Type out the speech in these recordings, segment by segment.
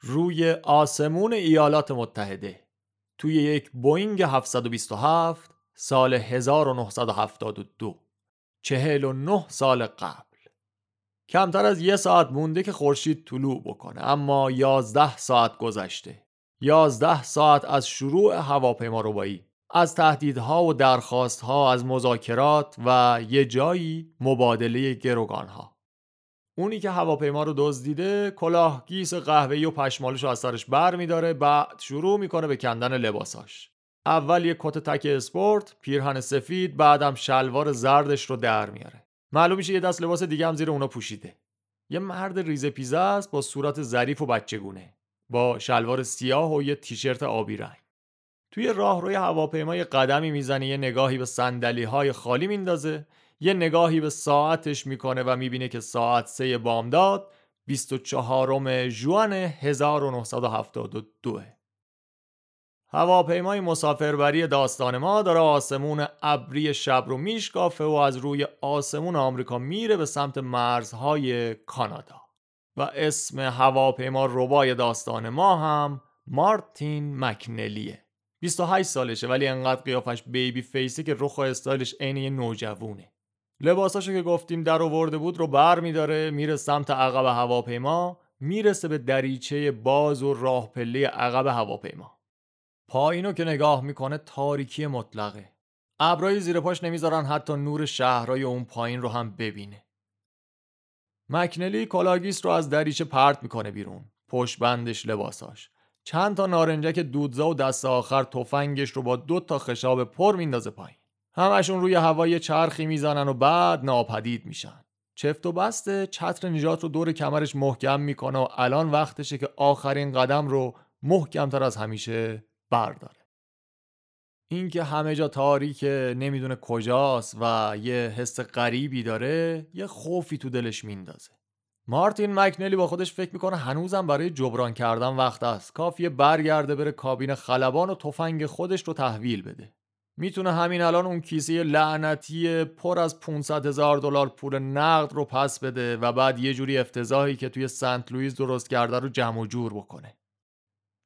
روی آسمون ایالات متحده. توی یک بوینگ 727 سال 1972 49 سال قبل. کمتر از یه ساعت مونده که خورشید طلوع بکنه اما 11 ساعت گذشته. 11 ساعت از شروع هواپیما ربایی از تهدیدها و درخواستها از مذاکرات و یه جایی مبادله گروگانها. اونی که هواپیما رو دزدیده کلاه گیس قهوه‌ای و پشمالش رو از سرش بر میداره بعد شروع می‌کنه به کندن لباساش. اول یه کت تک اسپورت پیرهن سفید بعدم شلوار زردش رو در میاره. معلوم میشه یه دست لباس دیگه هم زیر اونا پوشیده. یه مرد ریزه پیزه با صورت ظریف و بچگونه. با شلوار سیاه و یه تیشرت آبی رنگ. توی راهروی هواپیما قدمی می‌زنه یه نگاهی به صندلی های خالی میندازه. یه نگاهی به ساعتش می‌کنه و می‌بینه که ساعت سه بامداد 24 جوان 1972 هواپیمای مسافربری داستان ما داره آسمون ابری شب رو میشکافه و از روی آسمون آمریکا میره به سمت مرزهای کانادا. و اسم هواپیما ربای داستان ما هم مارتین مکنلیه. 28 سالشه ولی انقدر قیافش baby face ه که رخ و استایلش عین یه نوجوونه. لباساشو که گفتیم در آورده بود رو بر میداره میره سمت عقب هواپیما می‌رسه به دریچه باز و راه پله عقب هواپیما. پایینو که نگاه می‌کنه تاریکی مطلقه. ابرای زیر پاش نمی‌ذارن حتی نور شهرهای اون پایین رو هم ببینه. مکنلی کلاه‌گیس رو از دریچه پرت می‌کنه بیرون پشت بندش لباساش. چند تا نارنجک دودزا و دست آخر تفنگش رو با دو تا خشاب پر میندازه پایین. همشون روی هوای چرخی می‌زنن و بعد ناپدید میشن. چفت و بسته چتر نجات رو دور کمرش محکم می‌کنه و الان وقتشه که آخرین قدم رو محکمتر از همیشه برداره. اینکه همه جا تاریکه نمی‌دونه کجاست و یه حس غریبی داره یه خوفی تو دلش میندازه. مارتین مکنلی با خودش فکر می‌کنه هنوزم برای جبران کردن وقت است. کافیه برگرده بره کابین خلبان و تفنگ خودش رو تحویل بده. می‌تونه همین الان اون کیسه لعنتی پر از 500 هزار دلار پول نقد رو پس بده و بعد یه جوری افتضاحی که توی سنت لوئیس درست کرده رو جمع و جور بکنه.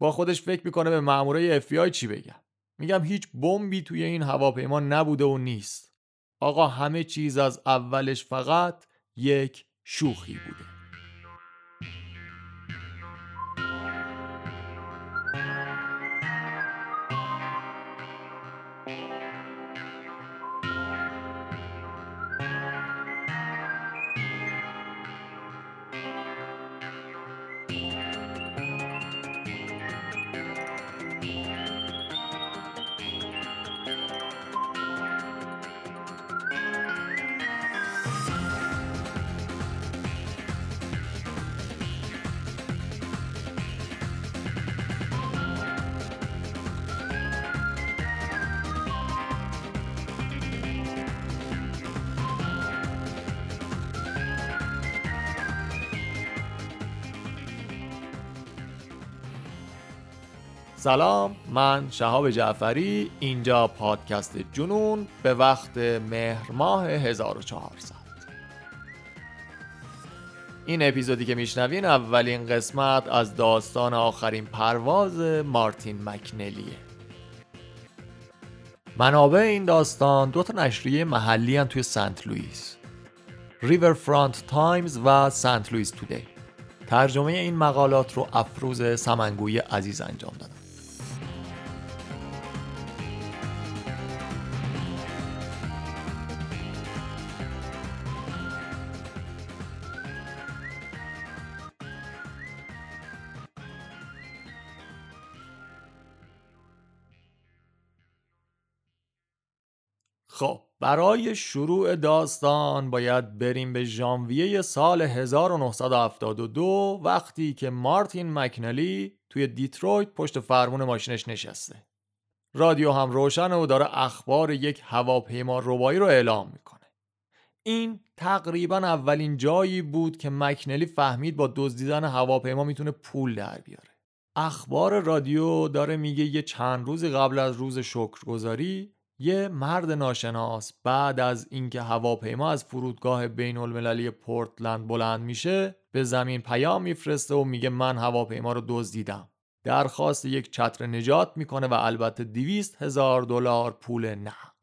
با خودش فکر می‌کنه به مامورای اف چی بگم؟ میگم هیچ بمبی توی این هواپیما نبوده و نیست. آقا همه چیز از اولش فقط یک شوخی بوده. سلام من شهاب جعفری اینجا پادکست جنون به وقت مهر ماه 1400 این اپیزودی که میشنوین اولین قسمت از داستان آخرین پرواز مارتین مکنلیه. منابع این داستان دو تا نشریه محلین توی سنت لوئیس. ریور فرانت تایمز و سنت لوئیس تودی ترجمه این مقالات رو افروز سمنگوی عزیز انجام دادم خب برای شروع داستان باید بریم به ژانویه سال 1972 وقتی که مارتین مکنلی توی دیترویت پشت فرمون ماشینش نشسته. رادیو هم روشن و داره اخبار یک هواپیما ربایی رو اعلام می‌کنه. این تقریبا اولین جایی بود که مکنلی فهمید با دزدیدن هواپیما می‌تونه پول در بیاره. اخبار رادیو داره میگه یه چند روز قبل از روز شکرگزاری یه مرد ناشناس بعد از اینکه هواپیما از فرودگاه بین المللی پورتلند بلند میشه به زمین پیام میفرسته و میگه من هواپیما رو دزدیدم. درخواست یک چتر نجات می‌کنه و البته دویست هزار دلار پول نقد.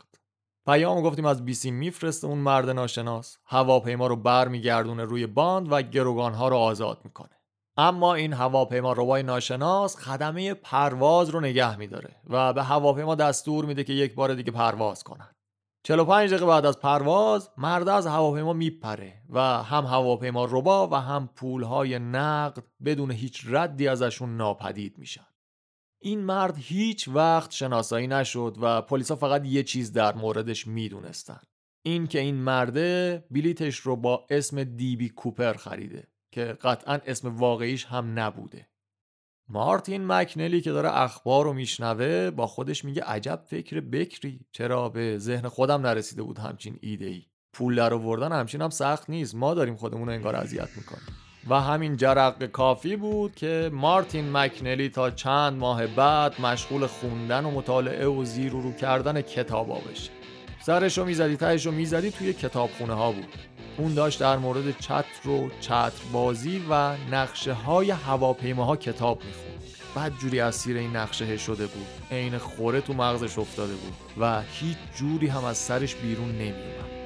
پیام گفتیم از بیسی میفرسته اون مرد ناشناس. هواپیما رو برمیگردونه روی باند و گروگانها رو آزاد می‌کنه. اما این هواپیما روبای ناشناس خدمه پرواز رو نگه میداره و به هواپیما دستور میده که یک بار دیگه پرواز کنن. 45 دقیقه بعد از پرواز مرد از هواپیما میپره و هم هواپیما ربا و هم پولهای نقد بدون هیچ ردی ازشون ناپدید میشن. این مرد هیچ وقت شناسایی نشد و پلیسا فقط یه چیز در موردش می‌دونستن. این که این مرده بلیتش رو با اسم دیبی کوپر خریده. که قطعا اسم واقعیش هم نبوده. مارتین مکنلی که داره اخبار رو میشنوه با خودش میگه عجب فکر بکری چرا به ذهن خودم نرسیده بود همچین ایده ای پول در آوردن همچین هم سخت نیست ما داریم خودمون رو انگار اذیت می‌کنیم. و همین جرق کافی بود که مارتین مکنلی تا چند ماه بعد مشغول خوندن و مطالعه و زیر و رو کردن کتابا بشه. سرش رو می‌زدی تهش رو می‌زدی توی کتابخونه ها بود. اون داشت در مورد چتر و چتر بازی و نقشه های هواپیماها کتاب می‌خوند. بعد جوری اسیر این نقشه شده بود. عین خوره تو مغزش افتاده بود و هیچ جوری هم از سرش بیرون نمیومد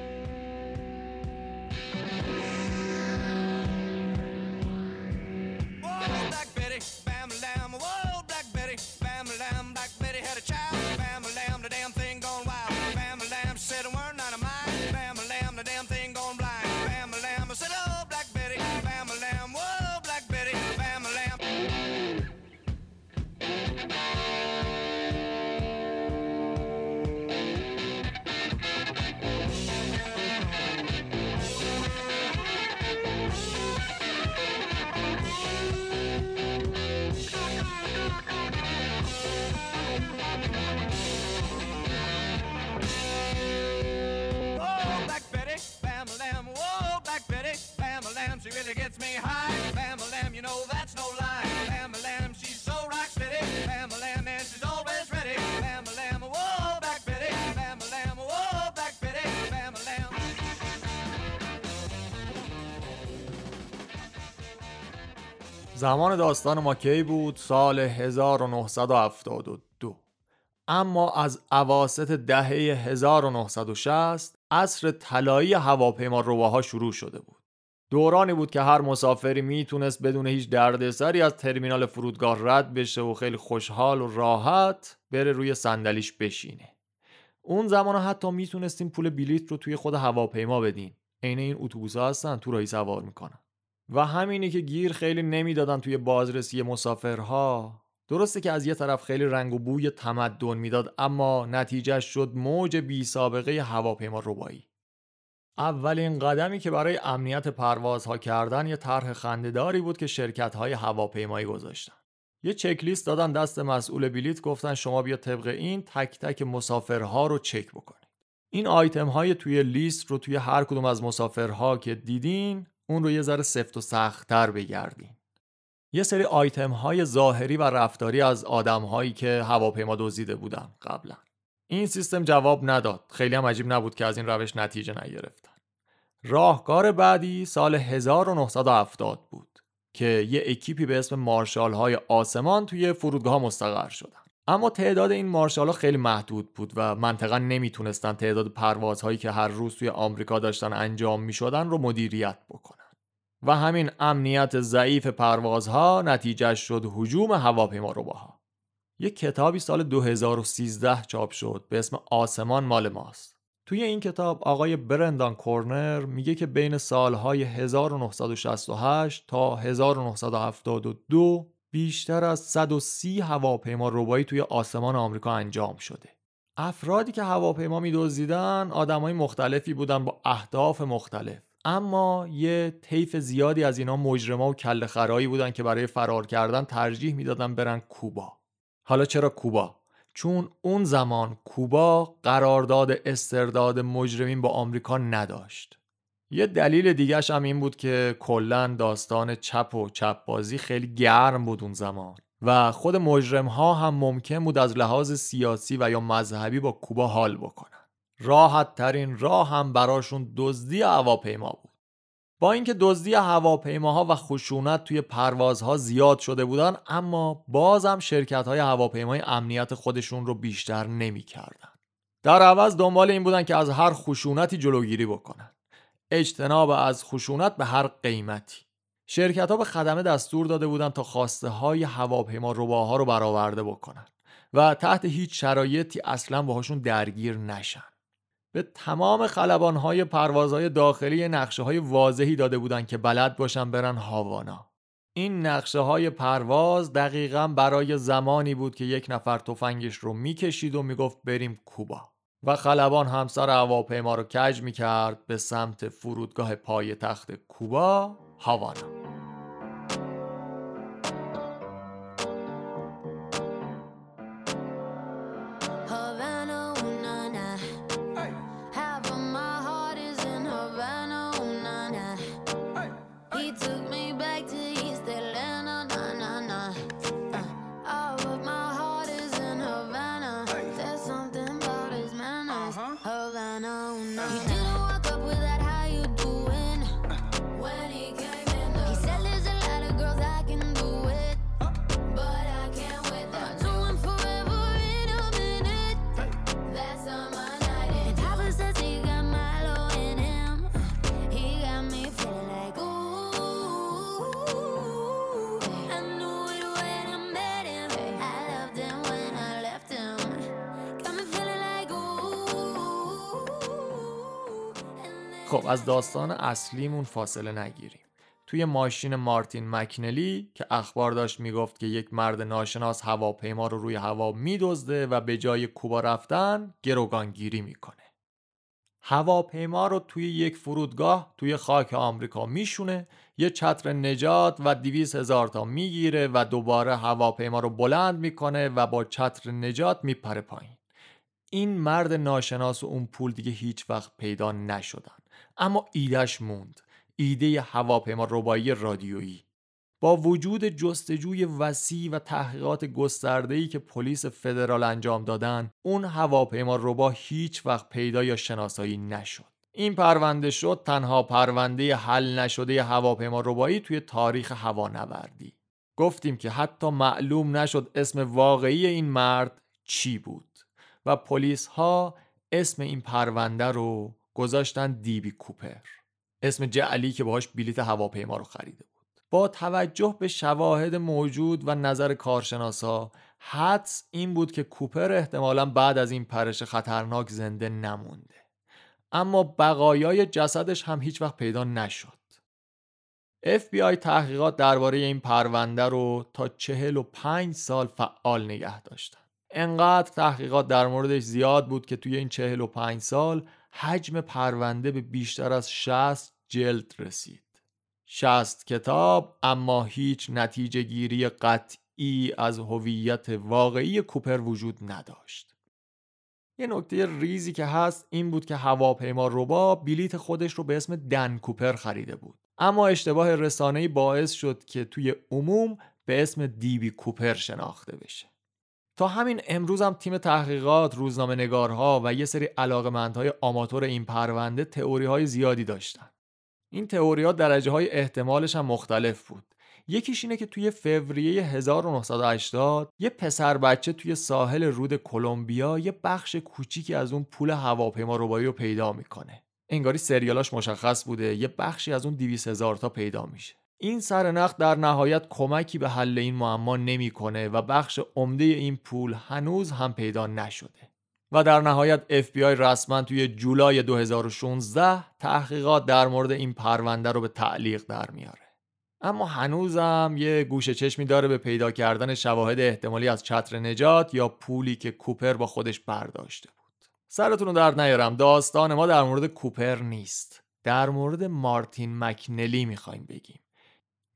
زمان داستان ما کی بود؟ سال 1972 اما از عواست دهه 1960 عصر طلایی هواپیما روباها شروع شده بود. دورانی بود که هر مسافری می‌تونست بدون هیچ دردسری از ترمینال فرودگاه رد بشه و خیلی خوشحال و راحت بره روی صندلیش بشینه. اون زمان حتی می‌تونستیم پول بلیت رو توی خود هواپیما بدین. عین این اتوبوس هستن تو رایی سوار می‌کنن. و همینی که گیر خیلی نمی‌دادن توی بازرسی مسافرها. درسته که از یه طرف خیلی رنگ و بوی تمدن می‌داد اما نتیجه شد موج بی سابقه هواپیما ربایی اولین قدمی که برای امنیت پروازها کردن یه طرح خندهداری بود که شرکت های هواپیمایی گذاشتن. یه چکلیست دادن دست مسئول بلیت گفتن شما بیا طبق این تک تک مسافرها رو چک بکنید. این آیتم های توی لیست رو توی هر کدوم از مسافرها که دیدین اون رو یه ذره سفت و سختتر بگردین. یه سری آیتم های ظاهری و رفتاری از آدم هایی که هواپیما دزدیده بودن قبلا. این سیستم جواب نداد. خیلی هم عجیب نبود که از این روش نتیجه نگرفتن. راهکار بعدی سال 1970 بود که یه اکیپی به اسم مارشال های آسمان توی فرودگاه مستقر شدن. اما تعداد این مارشال ها خیلی محدود بود و منطقا نمی‌تونستن تعداد پروازهایی که هر روز توی آمریکا داشتن انجام می‌شدن رو مدیریت بکنن. و همین امنیت ضعیف پروازها نتیجه شد حجوم هواپیما روباها یک کتابی سال 2013 چاپ شد به اسم آسمان مال ماست. توی این کتاب آقای برندان کورنر میگه که بین سالهای 1968 تا 1972 بیشتر از 130 هواپیما ربایی توی آسمان آمریکا انجام شده. افرادی که هواپیما میدزدیدن آدمای مختلفی بودن با اهداف مختلف. اما یه طیف زیادی از اینا مجرما و کل خرایی بودن که برای فرار کردن ترجیح می‌دادن برن کوبا. حالا چرا کوبا؟ چون اون زمان کوبا قرارداد استرداد مجرمین با آمریکا نداشت. یه دلیل دیگهش هم این بود که کلا داستان چپ و چپ بازی خیلی گرم بود اون زمان و خود مجرم ها هم ممکن بود از لحاظ سیاسی و یا مذهبی با کوبا حال بکنن راحت ترین راه هم براشون دزدی هواپیما بود با اینکه دزدی هواپیماها و خشونت توی پروازها زیاد شده بودن اما بازم شرکت های هواپیمای امنیت خودشون رو بیشتر نمی‌کردن. در عوض دنبال این بودن که از هر خشونتی جلوگیری بکنن. اجتناب از خشونت به هر قیمتی. شرکت ها به خدمه دستور داده بودن تا خواسته های هواپیما روباها رو برآورده بکنن و تحت هیچ شرایطی اصلا باهاشون درگیر نشن. به تمام خلبانهای پروازهای داخلی نقشه های واضحی داده بودن که بلد باشن برن هاوانا این نقشه های پرواز دقیقا برای زمانی بود که یک نفر تفنگش رو می‌کشید و می‌گفت بریم کوبا و خلبان همسر هواپیما رو کج می‌کرد به سمت فرودگاه پای تخت کوبا هاوانا. خب از داستان اصلیمون فاصله نگیریم. توی ماشین مارتین مکنلی که اخبار داشت می‌گفت که یک مرد ناشناس هواپیما رو روی هوا میدزده و به جای کوبا رفتن گروگانگیری می‌کنه. هواپیما رو توی یک فرودگاه توی خاک آمریکا میشونه یه چتر نجات و دیویس هزار تا می‌گیره و دوباره هواپیما رو بلند می‌کنه و با چتر نجات میپره پایین. این مرد ناشناس و اون پول دیگه هیچ وقت پیدا نشدن. اما ایدهش موند. ایده هواپیما ربایی رادیویی. با وجود جستجوی وسیع و تحقیقات گسترده‌ای که پلیس فدرال انجام دادن اون هواپیما ربا هیچ وقت پیدا یا شناسایی نشد. این پرونده شد تنها پرونده حل نشده هواپیما ربایی توی تاریخ هوانوردی. گفتیم که حتی معلوم نشد اسم واقعی این مرد چی بود و پلیس ها اسم این پرونده رو گذاشتن دیبی کوپر. اسم جعلی که باهاش بلیت هواپیما رو خریده بود. با توجه به شواهد موجود و نظر کارشناسا حدس این بود که کوپر احتمالا بعد از این پرش خطرناک زنده نمونده. اما بقایای جسدش هم هیچ وقت پیدا نشد. FBI تحقیقات درباره این پرونده رو تا چهل و پنج سال فعال نگه داشتن. انقدر تحقیقات در موردش زیاد بود که توی این چهل و پنج سال حجم پرونده به بیشتر از 60 جلد رسید. 60 کتاب اما هیچ نتیجه گیری قطعی از هویت واقعی کوپر وجود نداشت. یه نکته ریزی که هست این بود که هواپیما روبا بلیت خودش رو به اسم دن کوپر خریده بود. اما اشتباه رسانه‌ای باعث شد که توی عموم به اسم دیبی کوپر شناخته بشه. تا همین امروز هم تیم تحقیقات، روزنامه نگارها و یه سری علاقمندهای آماتور این پرونده تئوری های زیادی داشتن. این تئوری ها درجه های احتمالش هم مختلف بود. یکیش اینه که توی فوریه 1980 یه پسر بچه توی ساحل رود کلمبیا یه بخش کوچیکی از اون پول هواپیما ربایی رو پیدا می‌کنه. انگاری سریالاش مشخص بوده یه بخشی از اون 200 هزار تا پیدا میشه. این سرنخ در نهایت کمکی به حل این معما نمی‌کنه و بخش عمده این پول هنوز هم پیدا نشده. و در نهایت FBI رسما توی جولای 2016 تحقیقات در مورد این پرونده رو به تعلیق در میاره. اما هنوزم یه گوشه چشمی داره به پیدا کردن شواهد احتمالی از چتر نجات یا پولی که کوپر با خودش برداشته بود. سرتون رو در نیارم. داستان ما در مورد کوپر نیست. در مورد مارتین مکنلی می‌خوایم بگیم.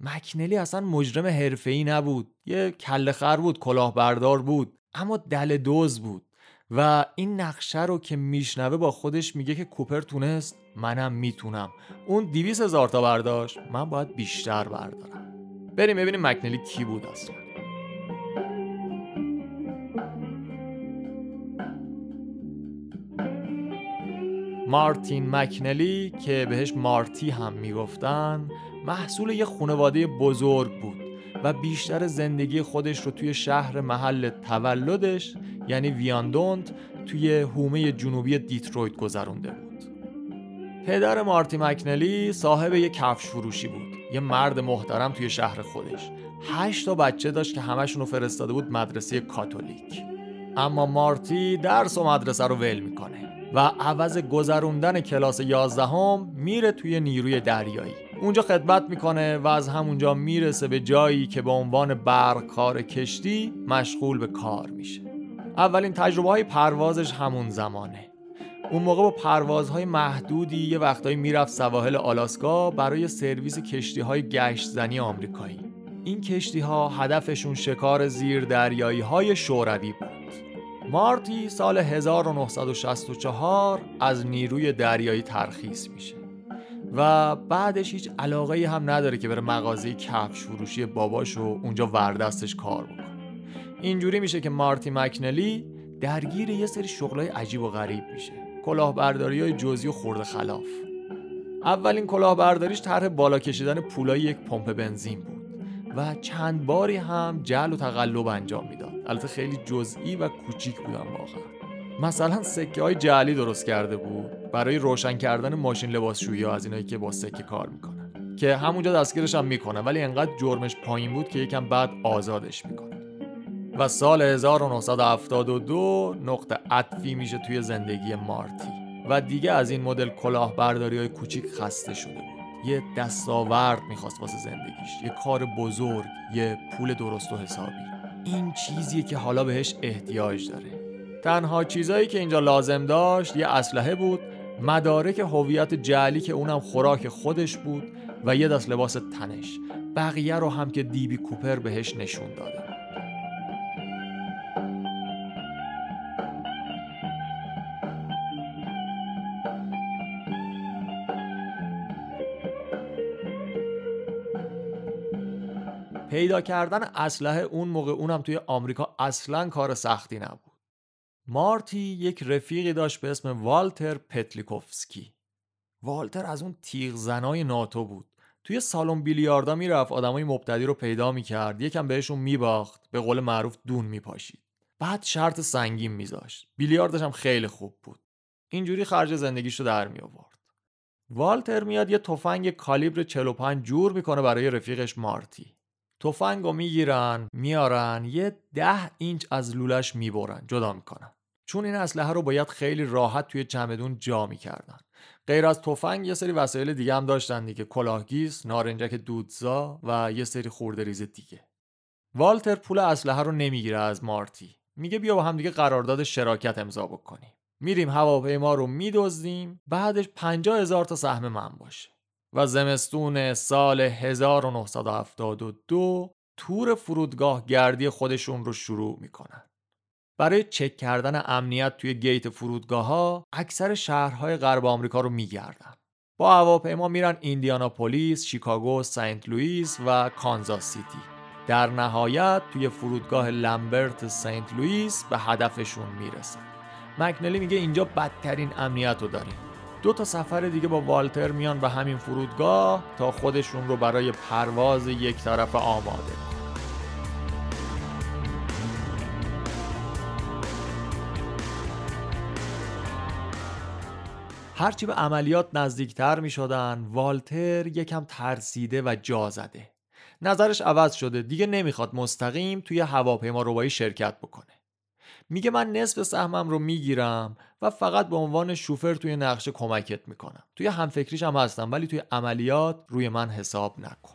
مکنلی اصلا مجرم حرفه‌ای نبود. یه کله خر بود کلاهبردار بود اما دل دوز بود. و این نقشه رو که میشنوه با خودش میگه که کوپر تونست منم می‌تونم. اون دیویس هزار تا برداشت من باید بیشتر بردارم. بریم ببینیم مکنلی کی بود اصلا. مارتین مکنلی که بهش مارتی هم می‌گفتن محصول یه خانواده بزرگ بود و بیشتر زندگی خودش رو توی شهر محل تولدش یعنی ویاندونت توی هومه جنوبی دیترویت گذرونده بود. پدر مارتی مکنلی صاحب یه کفش فروشی بود. یه مرد محترم توی شهر خودش. هشت تا بچه داشت که همشون رو فرستاده بود مدرسه کاتولیک. اما مارتی درس و مدرسه رو ول می‌کنه و عوض گذروندن کلاس یازدهم میره توی نیروی دریایی. اونجا خدمت می‌کنه و از همونجا می‌رسه به جایی که به عنوان برکار کشتی مشغول به کار میشه. اولین تجربه های پروازش همون زمانه. اون موقع با پروازهای محدودی یه وقتایی می‌رفت سواحل آلاسکا برای سرویس کشتی های گشت زنی آمریکایی. این کشتی ها هدفشون شکار زیر دریایی های شوروی بود. مارتی سال 1964 از نیروی دریایی ترخیص میشه. و بعدش هیچ علاقه هم نداره که بره مغازه کفش فروشی باباش و اونجا وردستش کار بکنه. اینجوری میشه که مارتی مکنلی درگیر یه سری شغلای عجیب و غریب میشه. کلاهبرداری های جزئی و خورده خلاف. اولین کلاهبرداریش طرح بالا کشیدن پولای یک پمپ بنزین بود و چند باری هم جل و تقلب انجام می‌داد. البته خیلی جزئی و کوچیک بودن واقعا. مثلا سکه های جعلی درست کرده بود. برای روشن کردن ماشین لباسشویی از اینایی که با سکه کار می‌کنن. که همونجا دستگیرش هم می‌کنه ولی انقدر جرمش پایین بود که یکم بعد آزادش می‌کنه. و سال 1972 نقطه عطفی میشه توی زندگی مارتی. و دیگه از این مدل کلاهبرداری های کوچیک خسته شده بود. یه دستاورد می‌خواست واسه زندگیش. یه کار بزرگ یه پول درست و حسابی. این چیزیه که حالا بهش احتیاج داره. تنها چیزایی که اینجا لازم داشت یه اسلحه بود مدارک هویت جعلی که اونم خوراک خودش بود و یه دست لباس تنش. بقیه رو هم که دیبی کوپر بهش نشون داده. پیدا کردن اسلحه اون موقع اونم توی آمریکا اصلا کار سختی نبود. مارتی یک رفیقی داشت به اسم والتر پتلیکوفسکی. والتر از اون تیغ زنای ناتو بود. توی سالن بیلیاردا می‌رفت آدمای مبتدی رو پیدا می‌کرد یکم بهشون میباخت به قول معروف دون میپاشید. بعد شرط سنگین میذاشت. بیلیاردش هم خیلی خوب بود. اینجوری خرج زندگیش رو در می آورد والتر میاد یه تفنگ کالیبر 45 جور می‌کنه برای رفیقش مارتی. تفنگ رو می‌گیرن میارن یه ده اینچ از لولش می‌برن جدا می‌کنن. چون این اسلحه رو باید خیلی راحت توی چمدون جا می‌کردن. غیر از تفنگ یه سری وسایل دیگه هم داشتن دیگه کلاهگیس نارنجک دودزا و یه سری خورده ریز دیگه. والتر پول اسلحه رو نمی‌گیره از مارتی. میگه بیا با هم دیگه قرارداد شراکت امضا بکنیم. میریم هواپیما رو میدزدیم بعدش پنجاه هزار تا سهم من باشه. و زمستون سال 1972 تور فرودگاه گردی خودشون رو شروع می‌کنن. برای چک کردن امنیت توی گیت فرودگاه ها اکثر شهرهای غرب آمریکا رو میگردن. با هواپیما میرن ایندیاناپولیس، شیکاگو، سنت لوئیس و کانزاس سیتی. در نهایت توی فرودگاه لمبرت سنت لوئیس به هدفشون می‌رسن. مکنلی میگه اینجا بدترین امنیت رو داریم. دو تا سفر دیگه با والتر میان به همین فرودگاه تا خودشون رو برای پرواز یک طرفه آماده. هرچی به عملیات نزدیکتر می شدن والتر یکم ترسیده و جا زده. نظرش عوض شده. دیگه نمی‌خواد مستقیم توی هواپیما روبایی شرکت بکنه. میگه من نصف سهمم رو می‌گیرم و فقط به عنوان شوفر توی نقشه کمکت می‌کنم. توی همفکریش هم هستم ولی توی عملیات روی من حساب نکن.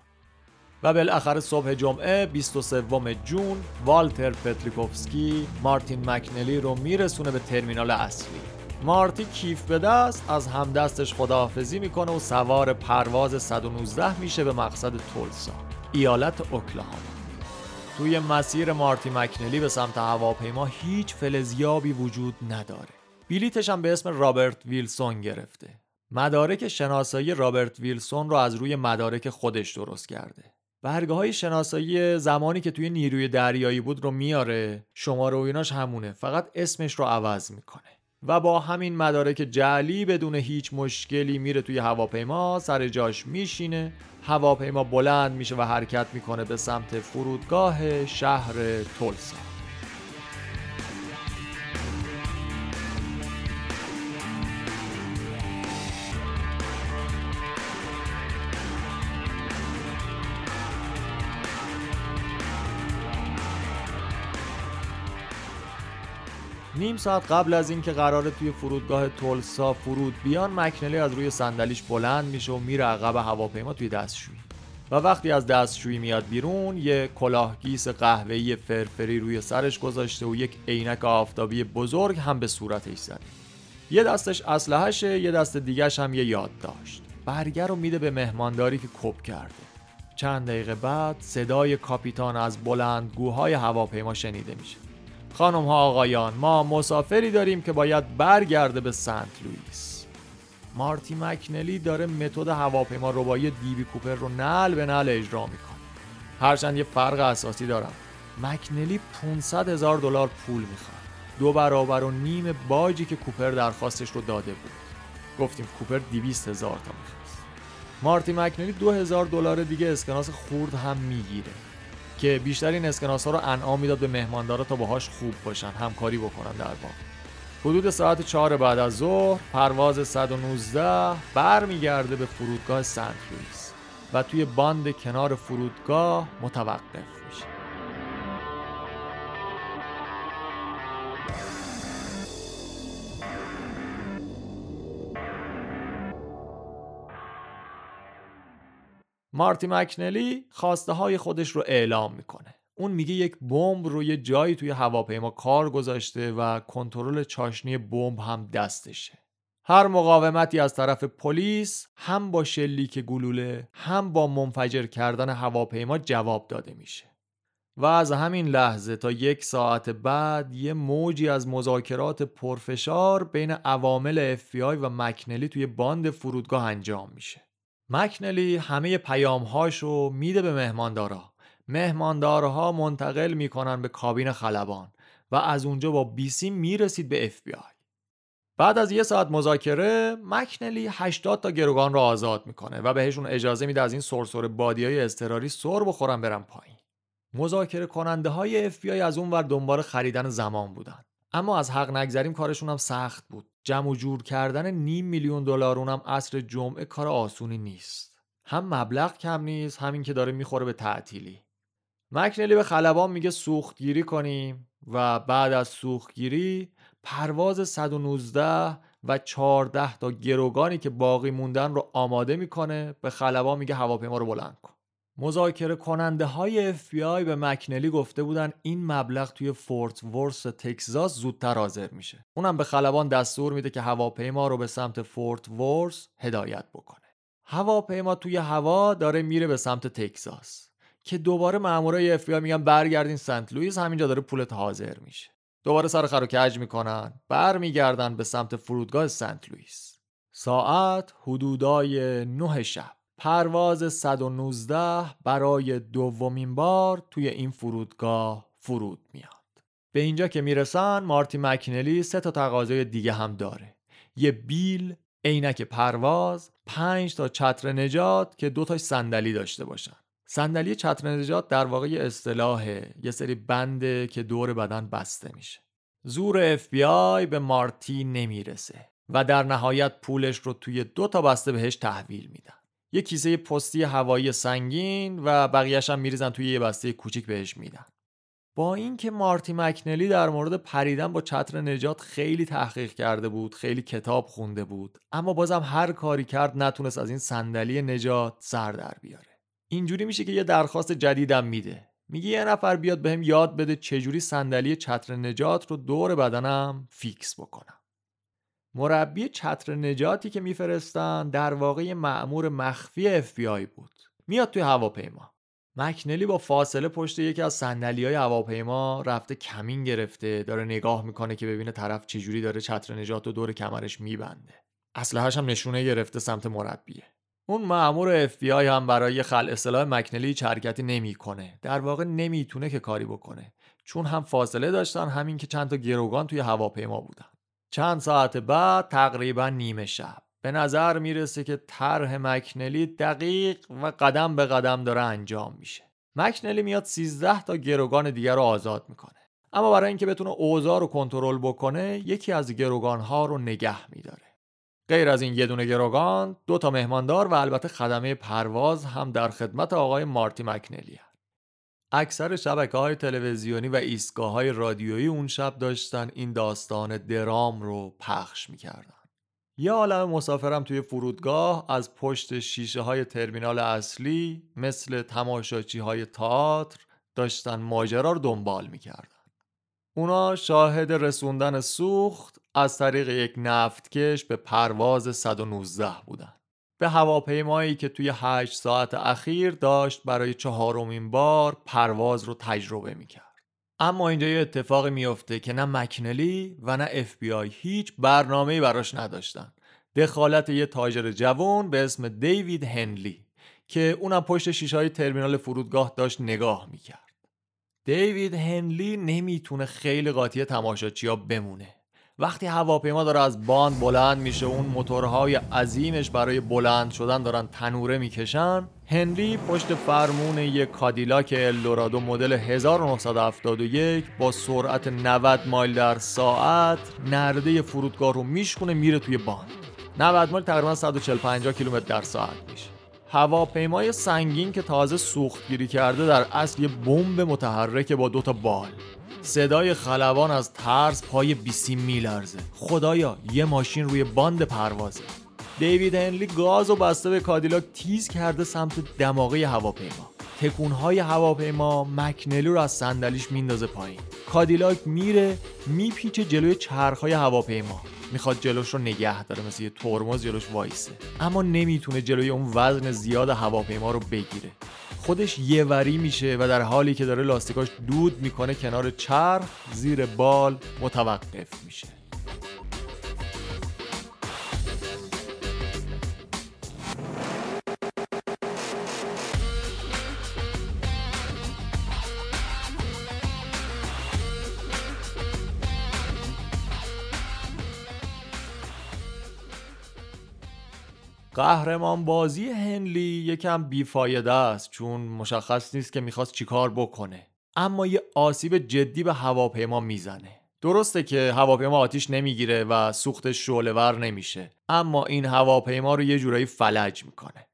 و بالاخره صبح جمعه 23 جون والتر پتریکوفسکی مارتین مکنلی رو میرسونه به ترمینال اصلی. مارتی کیف به دست از همدستش خداحافظی می‌کنه و سوار پرواز 119 میشه به مقصد تولسا. ایالت اوکلاهاما. توی مسیر مارتی مکنلی به سمت هواپیما هیچ فلزیابی وجود نداره. بلیتش هم به اسم رابرت ویلسون گرفته. مدارک شناسایی رابرت ویلسون رو از روی مدارک خودش درست کرده. برگه های شناسایی زمانی که توی نیروی دریایی بود رو میاره شماره و ایناش همونه. فقط اسمش رو عوض می‌کنه. و با همین مدارک جعلی بدون هیچ مشکلی میره توی هواپیما سر جاش میشینه هواپیما بلند میشه و حرکت می‌کنه به سمت فرودگاه شهر تولسا. نیم ساعت قبل از اینکه قراره توی فرودگاه تولسا فرود بیان مکنلی از روی صندلیش بلند میشه و میره عقب هواپیما توی دستشویی. و وقتی از دستشویی میاد بیرون یه کلاهگیس قهوه‌ای فرفری روی سرش گذاشته و یک عینک آفتابی بزرگ هم به صورتش زده. یه دستش اسلحهشه یه دست دیگهش هم یه یاد داشت برگر رو میده به مهمانداری که کپ کرده. چند دقیقه بعد صدای کاپیتان از بلندگوهای هواپیما شنیده میشه. خانم ها آقایان ما مسافری داریم که باید برگرده به سنت لوئیس. مارتی مکنلی داره متد هواپیما ربایی دیوی کوپر رو نل به نل اجرا می‌کنه. هرچند یه فرق اساسی دارم. مکنلی 500 هزار دلار پول می‌خواد. دو برابر و نیم باجی که کوپر درخواستش رو داده بود. گفتیم کوپر 200 هزار تا می‌خواست. مارتی مکنلی 2000 دلار دیگه اسکناس خورد هم می‌گیره. که بیشتر این اسکناس ها رو انعام می‌داد به مهماندارا تا باهاش خوب باشن همکاری بکنن در واقع. حدود ساعت 4 بعد از ظهر پرواز 119 برمیگرده به فرودگاه سنت لوئیس و توی باند کنار فرودگاه متوقف میشه. مارتی مکنلی خواسته های خودش رو اعلام می‌کنه. اون میگه یک بمب روی جایی توی هواپیما کار گذاشته و کنترل چاشنی بمب هم دستشه. هر مقاومتی از طرف پلیس هم با شلیک گلوله هم با منفجر کردن هواپیما جواب داده میشه. و از همین لحظه تا یک ساعت بعد یه موجی از مذاکرات پرفشار بین عوامل FBI و مکنلی توی باند فرودگاه انجام میشه. مکنلی همه پیامهاشو میده به مهماندارا. مهماندارها منتقل می‌کنن به کابین خلبان و از اونجا با بی‌سیم می‌رسید به اف بی آی. بعد از یه ساعت مذاکره مکنلی 80 تا گروگان رو آزاد می‌کنه و بهشون اجازه میده از این سرسره بادی های اضطراری سر بخورن برن پایین. مذاکره کننده های اف بی آی از اون ور دنبال خریدن زمان بودن. اما از حق نگذریم کارشون هم سخت بود. جمع و جور کردن نیم میلیون دلار اونم عصر جمعه کار آسونی نیست. هم مبلغ کم نیست همین که داره می‌خوره به تعطیلی. مکنلی به خلبان میگه سوختگیری کنیم و بعد از سوختگیری پرواز 119 و 14 تا گروگانی که باقی موندن رو آماده می‌کنه به خلبان میگه هواپیما رو بلند کن. مذاکره کننده های FBI به مکنلی گفته بودن این مبلغ توی فورت ورس تکزاس زودتر حاضر میشه. اونم به خلبان دستور میده که هواپیما رو به سمت فورت ورس هدایت بکنه. هواپیما توی هوا داره میره به سمت تکزاس که دوباره مامورای FBI میگن برگردین سنت لوئیس همینجا داره پولت حاضر میشه. دوباره سر خر کج می‌کنن برمیگردن به سمت فرودگاه سنت لوئیس. ساعت حدودای 9 شب پرواز 119 برای دومین بار توی این فرودگاه فرود میاد. به اینجا که می‌رسن مارتی مکنلی سه تا تقاضای دیگه هم داره. یه بیل عینک پرواز پنج تا چتر نجات که دو تاش صندلی داشته باشن. صندلی چتر نجات در واقع یه اصطلاحه یه سری بنده که دور بدن بسته میشه. زور FBI به مارتی نمی‌رسه و در نهایت پولش رو توی دو تا بسته بهش تحویل میدن. یه کیسه پستی هوایی سنگین و بقیهش هم میریزن توی یه بسته کوچیک بهش میدن. با اینکه مارتی مکنلی در مورد پریدن با چتر نجات خیلی تحقیق کرده بود خیلی کتاب خونده بود اما بازم هر کاری کرد نتونست از این صندلی نجات سر در بیاره. اینجوری میشه که یه درخواست جدیدم میده. میگه یه نفر بیاد بهم یاد بده چجوری صندلی چتر نجات رو دور بدنم فیکس بکنم. مربی چتر نجاتی که میفرستن در واقع معمور مخفی اف بود. میاد توی هواپیما. مکنلی با فاصله پشت یکی از صندلی های هواپیما رفته کمین گرفته داره نگاه می‌کنه که ببینه طرف چجوری داره چتر نجات و دور کمرش میبنده. اسلحه‌اش هم نشونه گرفته سمت مربیه. اون معمور اف هم برای خل اصلاح مکنلی چرکتی نمی‌کنه. در واقع نمی‌تونه که کاری بکنه. چون هم فاصله داشتن همین که چند تا گروگان توی هواپیما بودن. چند ساعت بعد تقریبا نیمه شب. به نظر می‌رسه که طرح مکنلی دقیق و قدم به قدم داره انجام میشه. مکنلی میاد 13 تا گروگان دیگر رو آزاد می‌کنه. اما برای اینکه بتونه اوضاع رو کنترل بکنه یکی از گروگان ها رو نگه میداره. غیر از این یه دونه گروگان دو تا مهماندار و البته خدمه پرواز هم در خدمت آقای مارتی مکنلی هست. اکثر شبکه های تلویزیونی و ایستگاه های رادیویی اون شب داشتن این داستان درام رو پخش می‌کردن. یه عالم مسافرم توی فرودگاه از پشت شیشه های ترمینال اصلی مثل تماشاچی های تئاتر داشتن ماجرا رو دنبال می‌کردن. اونا شاهد رسوندن سوخت از طریق یک نفتکش به پرواز 119 بودن. به هواپیمایی که توی 8 ساعت اخیر داشت برای چهارمین بار پرواز رو تجربه می‌کرد. اما اینجا یه اتفاقی میفته که نه مکنلی و نه اف بی آی هیچ برنامه‌ای براش نداشتن. دخالت یه تاجر جوان به اسم دیوید هنلی که اونم پشت شیشه های ترمینال فرودگاه داشت نگاه می‌کرد. دیوید هنلی نمی‌تونه خیلی قاطی تماشاچیا بمونه. وقتی هواپیما داره از باند بلند میشه اون موتورهای عظیمش برای بلند شدن دارن تنوره می‌کشن هنلی پشت فرمون یک کادیلاک الدورادو مدل 1971 با سرعت 90 مایل در ساعت نرده فرودگاه رو میشکونه میره توی باند. 90 مایل تقریبا 140 کیلومتر در ساعت میشه. هواپیمای سنگین که تازه سوخت‌گیری کرده در اصل یه بمب متحرک با دوتا بال. صدای خلبان از ترس پای بی‌سیم میلرزه. خدایا یه ماشین روی باند پروازه. دیوید هنلی گاز و بسته به کادیلاک تیز کرده سمت دماغه هواپیما. تکونهای هواپیما مکنلی رو از صندلیش میندازه پایین. کادیلاک میره میپیچه جلوی چرخهای هواپیما. می‌خواد جلوش رو نگه داره مثل یه ترمز جلوش وایسه. اما نمی‌تونه جلوی اون وزن زیاد هواپیما رو بگیره. خودش یه وری میشه و در حالی که داره لاستیکاش دود می‌کنه کنار چرخ زیر بال متوقف میشه. قهرمان بازی هنلی یکم بیفایده است چون مشخص نیست که می‌خواست چیکار بکنه. اما یه آسیب جدی به هواپیما می‌زنه. درسته که هواپیما آتیش نمی‌گیره و سوختش ور نمیشه اما این هواپیما رو یه جورایی فلج می‌کنه.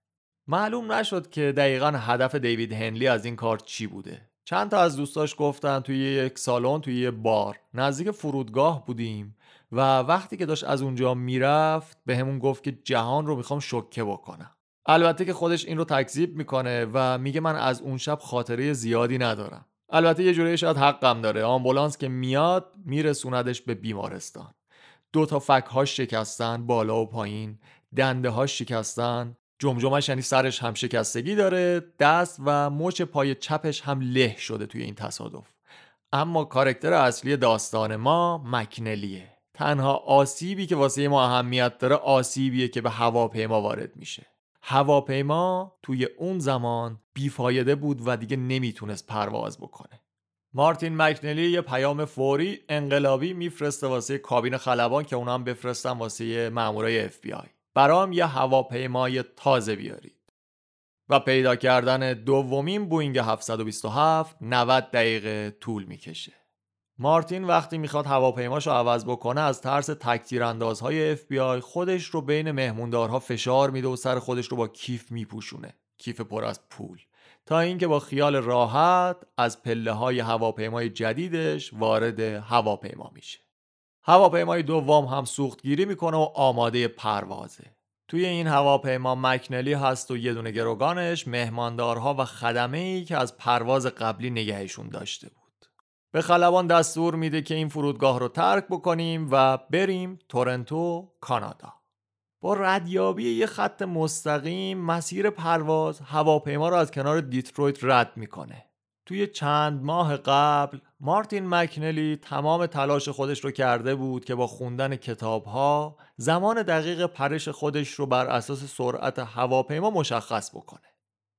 معلوم نشد که دقیقا هدف دیوید هنلی از این کار چی بوده. چند تا از دوستاش گفتن توی یک سالن توی یه بار. نزدیک فرودگاه بودیم. و وقتی که داشت از اونجا می‌رفت به همون گفت که جهان رو می‌خوام شکه بکنم. البته که خودش این رو تکذیب می‌کنه و میگه من از اون شب خاطره زیادی ندارم. البته یه جوری شاید حقم داره. آمبولانس که میاد میرسوندش به بیمارستان. دو تا فک هاش شکستن بالا و پایین. دنده هاش شکستن. جمجمش یعنی سرش هم شکستگی داره دست و مچ پای چپش هم له شده توی این تصادف. اما کاراکتر اصلی داستان ما مکنلیه. تنها آسیبی که واسه ما اهمیت داره آسیبیه که به هواپیما وارد میشه. هواپیما توی اون زمان بیفایده بود و دیگه نمی‌تونست پرواز بکنه. مارتین مکنلی یه پیام فوری انقلابی میفرسته واسه کابین خلبان که اونا هم بفرستن واسه مامورای اف بی آی برام یه هواپیمای تازه بیارید. و پیدا کردن دومین بوینگ 727 90 دقیقه طول می‌کشه. مارتین وقتی می‌خواد هواپیماش رو عوض بکنه از ترس تکتیر اندازهای اف بی آی خودش رو بین مهموندارها فشار میده و سر خودش رو با کیف میپوشونه. کیف پر از پول. تا اینکه با خیال راحت از پله های هواپیمای جدیدش وارد هواپیما میشه. هواپیمای دوم هم سوختگیری می‌کنه و آماده پروازه. توی این هواپیما مکنلی هست و یه دونه گروگانش مهماندارها و خدمه ای که از پرواز قبلی نگهشون داشته بود. به خلبان دستور میده که این فرودگاه رو ترک بکنیم و بریم تورنتو کانادا. با ردیابی یه خط مستقیم مسیر پرواز هواپیما رو از کنار دیترویت رد می‌کنه. توی چند ماه قبل مارتین مکنلی تمام تلاش خودش رو کرده بود که با خوندن کتاب ها زمان دقیق پرش خودش رو بر اساس سرعت هواپیما مشخص بکنه.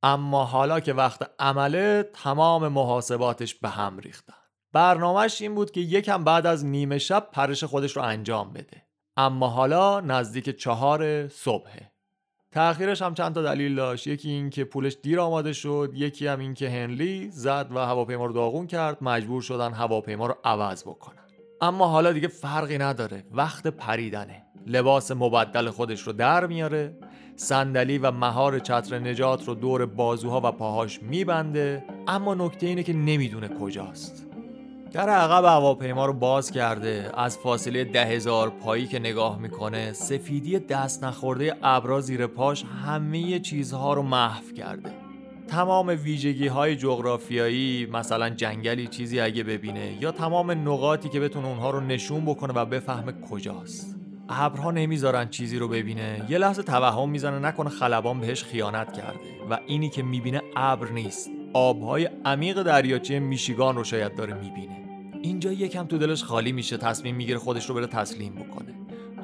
اما حالا که وقت عمله تمام محاسباتش به هم ریختن. برنامهش این بود که یکم بعد از نیمه شب پرش خودش رو انجام بده. اما حالا نزدیک چهار صبحه. تأخیرش هم چند تا دلیل داشت. یکی این که پولش دیر آماده شد یکی هم این که هنلی زد و هواپیما رو داغون کرد مجبور شدن هواپیما رو عوض بکنن. اما حالا دیگه فرقی نداره. وقت پریدنه. لباس مبدل خودش رو در میاره. صندلی و مهار چتر نجات رو دور بازوها و پاهاش میبنده. اما نکته اینه که نمی‌دونه کجاست. در عقب هواپیما رو باز کرده. از فاصله ده هزار پایی که نگاه می‌کنه سفیدی دست نخورده ابرا زیر پاش همه چیزها رو محو کرده. تمام ویژگی های جغرافیایی مثلا جنگلی چیزی اگه ببینه یا تمام نقاطی که بتونه اونها رو نشون بکنه و بفهمه کجاست. ابرها نمی‌ذارن چیزی رو ببینه. یه لحظه توهم می‌زنه نکنه خلبان بهش خیانت کرده. و اینی که می‌بینه ابر نیست. آبهای عمیق دریاچه میشیگان رو شاید داره می‌بینه. اینجا یکم تو دلش خالی میشه تصمیم می‌گیره خودش رو بره تسلیم بکنه.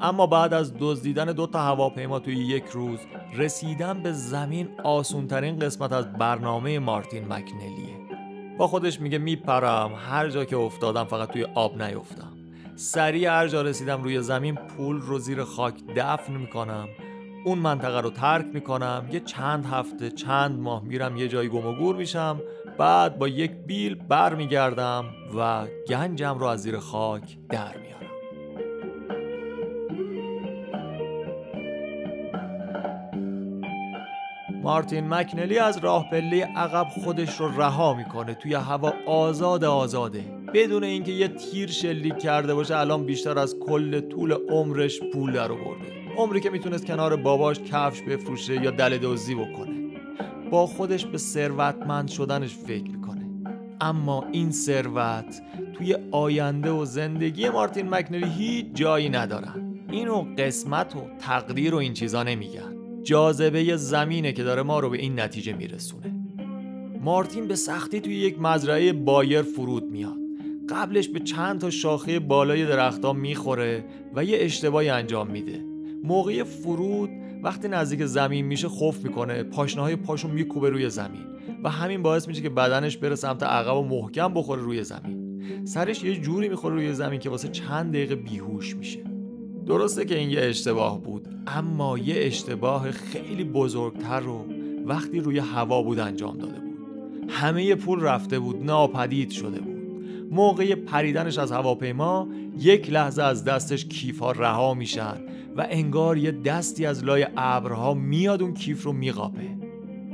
اما بعد از دزدیدن دو تا هواپیما توی یک روز رسیدن به زمین آسونترین قسمت از برنامه مارتین مکنلیه. با خودش میگه میپرم هر جا که افتادم فقط توی آب نیفتم. سریع هر جا رسیدم روی زمین پول رو زیر خاک دفن می‌کنم. اون منطقه رو ترک می‌کنم. یه چند هفته چند ماه میرم یه جایی گم و گور میشم. بعد با یک بیل بر میگردم و گنجم رو از زیر خاک در میارم. مارتین مکنلی از راه پله عقب خودش رو رها می‌کنه توی هوا آزاد آزاده. بدون اینکه یه تیر شلیک کرده باشه الان بیشتر از کل طول عمرش پول در برده عمری که می‌تونست کنار باباش کفش بفروشه یا دل دزدی بکنه. با خودش به ثروتمند شدنش فکر می‌کنه اما این ثروت توی آینده و زندگی مارتین مکنلی هیچ جایی ندارن. اینو قسمت و تقدیر و این چیزا نمیگن. جاذبه زمینه که داره ما رو به این نتیجه میرسونه. مارتین به سختی توی یک مزرعه بایر فرود میاد. قبلش به چند تا شاخه بالای درختها می‌خوره و یه اشتباهی انجام میده. موقع فرود وقتی نزدیک زمین میشه خوف می‌کنه پاشنه های پاشو میکوبه روی زمین و همین باعث میشه که بدنش بره سمت عقب و محکم بخوره روی زمین. سرش یه جوری می‌خوره روی زمین که واسه چند دقیقه بیهوش میشه. درسته که این یه اشتباه بود اما یه اشتباه خیلی بزرگتر رو وقتی روی هوا بود انجام داده بود. همه پول رفته بود ناپدید شده بود. موقع پریدنش از هواپیما یک لحظه از دستش کیف ها رها میشن و انگار یه دستی از لای ابرها میاد اون کیف رو میقاپه.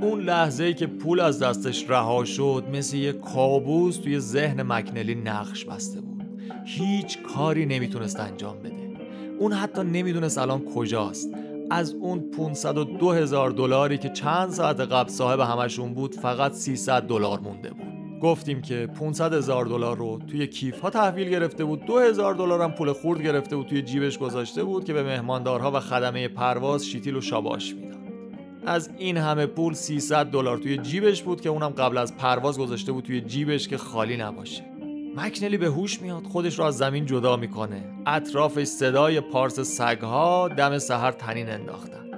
اون لحظه ای که پول از دستش رها شد مثل یه کابوس توی ذهن مکنلی نقش بسته بود. هیچ کاری نمی‌تونست انجام بده. اون حتی نمی‌دونست الان کجاست. از اون 502 هزار دلاری که چند ساعت قبل صاحب همشون بود فقط 300 دلار مونده بود. گفتیم که 500 هزار دلار رو توی کیف ها تحویل گرفته بود. 2000 دلار هم پول خورد گرفته بود توی جیبش گذاشته بود که به مهماندارها و خدمه پرواز شیتیل و شاباش می‌داد. از این همه پول 300 دلار توی جیبش بود که اونم قبل از پرواز گذاشته بود توی جیبش که خالی نباشه. مکنلی به هوش میاد خودش رو از زمین جدا می‌کنه. اطرافش صدای پارس سگها دم سحر تنین انداختن.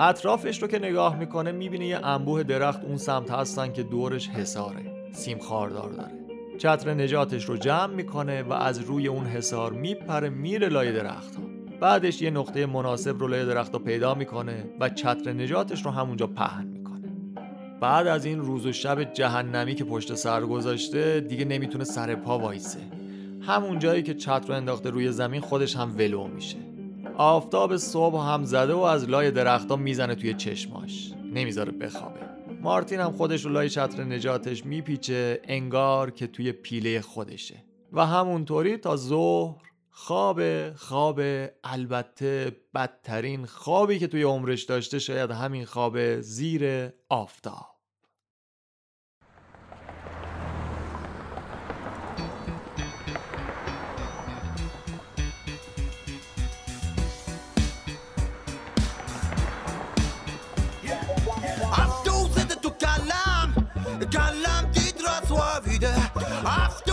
اطرافش رو که نگاه می‌کنه می‌بینه یه انبوه درخت اون سمت هستن که دورش حساره سیم خاردار داره. چتر نجاتش رو جمع می‌کنه و از روی اون حسار میپره میره لای درخت ها. بعدش یه نقطه مناسب رو لای درخت پیدا می‌کنه و چتر نجاتش رو همونجا پهن می‌کنه. بعد از این روز و شب جهنمی که پشت سر گذاشته دیگه نمی‌تونه سر پا وایسه. همون جایی که چتر رو انداخته روی زمین خودش هم ولو میشه. آفتاب صبح هم زده و از لای درختها می‌زنه توی چشماش. نمی‌ذاره بخوابه. مارتین هم خودش رو لای چتر نجاتش میپیچه انگار که توی پیله خودشه. و همونطوری تا ظهر خواب خواب البته بدترین خوابی که توی عمرش داشته شاید همین خواب زیر آفتاب. vida. I've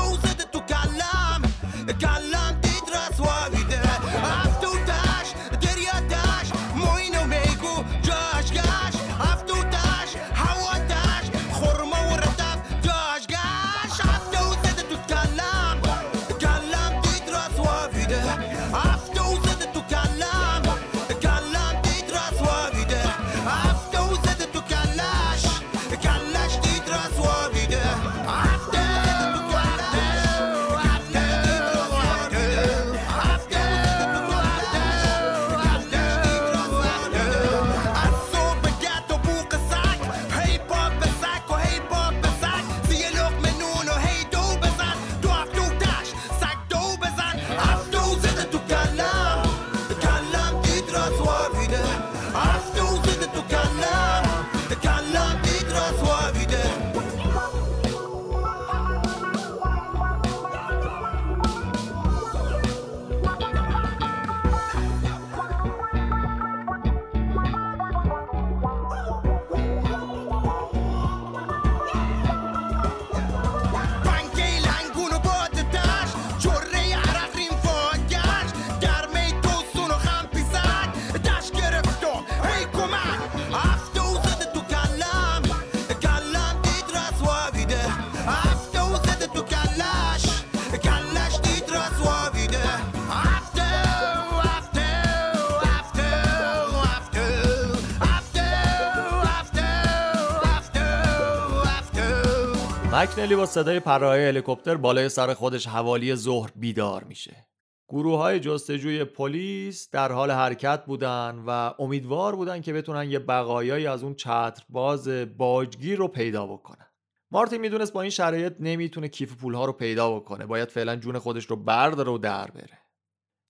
مکنلی با صدای پرهای هلیکوپتر بالای سر خودش حوالی ظهر بیدار میشه. گروه های جستجوی پلیس در حال حرکت بودن و امیدوار بودن که بتونن یه بقایایی از اون چترباز باجگیر رو پیدا بکنن. مارتین می‌دونست با این شرایط نمی‌تونه کیف پولها رو پیدا بکنه. باید فعلا جون خودش رو برداره و در بره.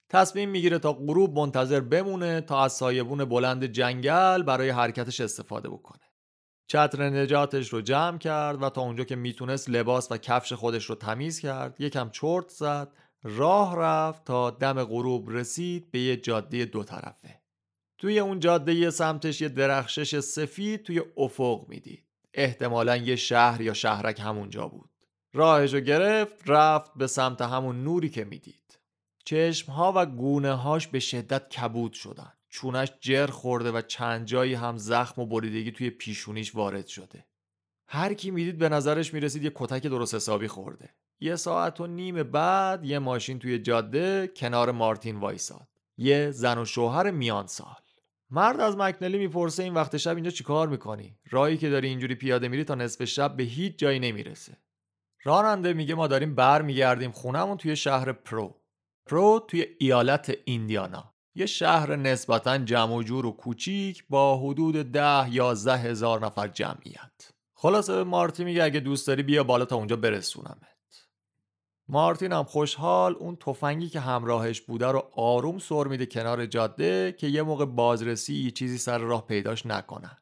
تصمیم می‌گیره تا غروب منتظر بمونه تا از سایبون بلند جنگل برای حرکتش استفاده بکنه. چتر نجاتش رو جمع کرد و تا اونجا که می‌تونست لباس و کفش خودش رو تمیز کرد یکم چرت زد راه رفت تا دم غروب رسید به یه جاده دو طرفه. توی اون جاده یه سمتش یه درخشش سفید توی افق می‌دید. احتمالا یه شهر یا شهرک همونجا بود. راهشو گرفت رفت به سمت همون نوری که می‌دید. چشمها و گونه هاش به شدت کبود شدن. چونش جر خورده و چند جایی هم زخم و بریدگی توی پیشونیش وارد شده. هر کی می‌دید به نظرش می‌رسید یه کتک درست حسابی خورده. یه ساعت و نیم بعد یه ماشین توی جاده کنار مارتین وایساد. یه زن و شوهر میان سال. مرد از مکنلی می‌پرسه این وقت شب اینجا چیکار می‌کنی؟ راهی که داری اینجوری پیاده میری تا نصف شب به هیچ جایی نمی‌رسه. راننده میگه ما داریم بر میگردیم خونمون توی شهر پرو. پرو توی ایالت ایندیانا. یه شهر نسبتا جمع و جور و کوچیک با حدود ده یازده هزار نفر جمعیت. خلاصه به مارتی میگه اگه دوست داری بیا بالا تا اونجا برسونمت. مارتین هم خوشحال اون تفنگی که همراهش بوده رو آروم سر میده کنار جاده که یه موقع بازرسی چیزی سر راه پیداش نکنن.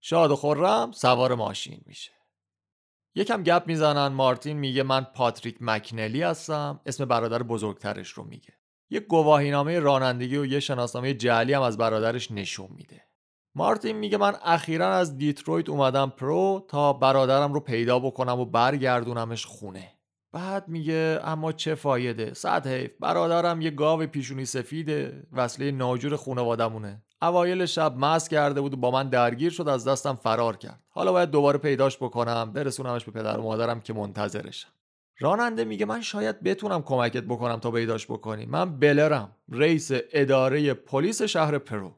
شاد و خرم سوار ماشین میشه. یکم گپ می‌زنن مارتین میگه من پاتریک مکنلی هستم اسم برادر بزرگترش رو میگه. یه گواهینامه رانندگی و یه شناسنامه جعلی هم از برادرش نشون میده. مارتین میگه من اخیرا از دیترویت اومدم پرو تا برادرم رو پیدا بکنم و برگردونمش خونه. بعد میگه اما چه فایده؟ صد حیف. برادرم یه گاو پیشونی سفیده. وصله ناجور خونوادمونه اوایل شب مست کرده بود و با من درگیر شد از دستم فرار کرد. حالا باید دوباره پیداش بکنم برسونمش به پدر و مادرم که منتظرشن. راننده میگه من شاید بتونم کمکت بکنم تا پیداش بکنی. من بلرم رئیس اداره پلیس شهر پرو.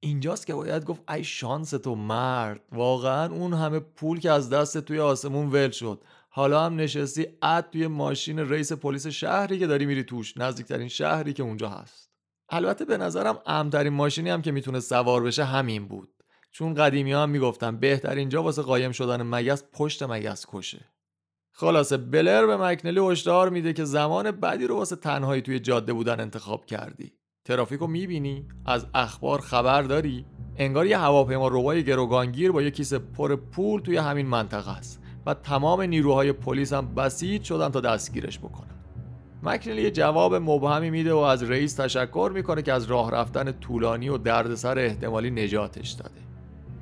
اینجاست که باید گفت ای شانس تو مرد. واقعا اون همه پول که از دستت توی آسمون ول شد. حالا هم نشستی اد توی ماشین رئیس پلیس شهری که داری میری توش نزدیکترین شهری که اونجا هست. البته به نظرم امترین ماشینی هم که می‌تونه سوار بشه همین بود. چون قدیمی ها هم می‌گفتن بهترین جا واسه قایم شدن مگس پشت مگس کشه. خلاصه بلر به مکنلی هشدار میده که زمان بعدی رو واسه تنهایی توی جاده بودن انتخاب کردی. ترافیک رو می‌بینی؟ از اخبار خبر داری؟ انگار یه هواپیما روبای گروگانگیر با یه کیسه پر پول توی همین منطقه است و تمام نیروهای پلیس هم بسیج شدن تا دستگیرش بکنن. مکنلی یه جواب مبهمی میده و از رئیس تشکر می‌کنه که از راه رفتن طولانی و دردسر احتمالی نجاتش داده.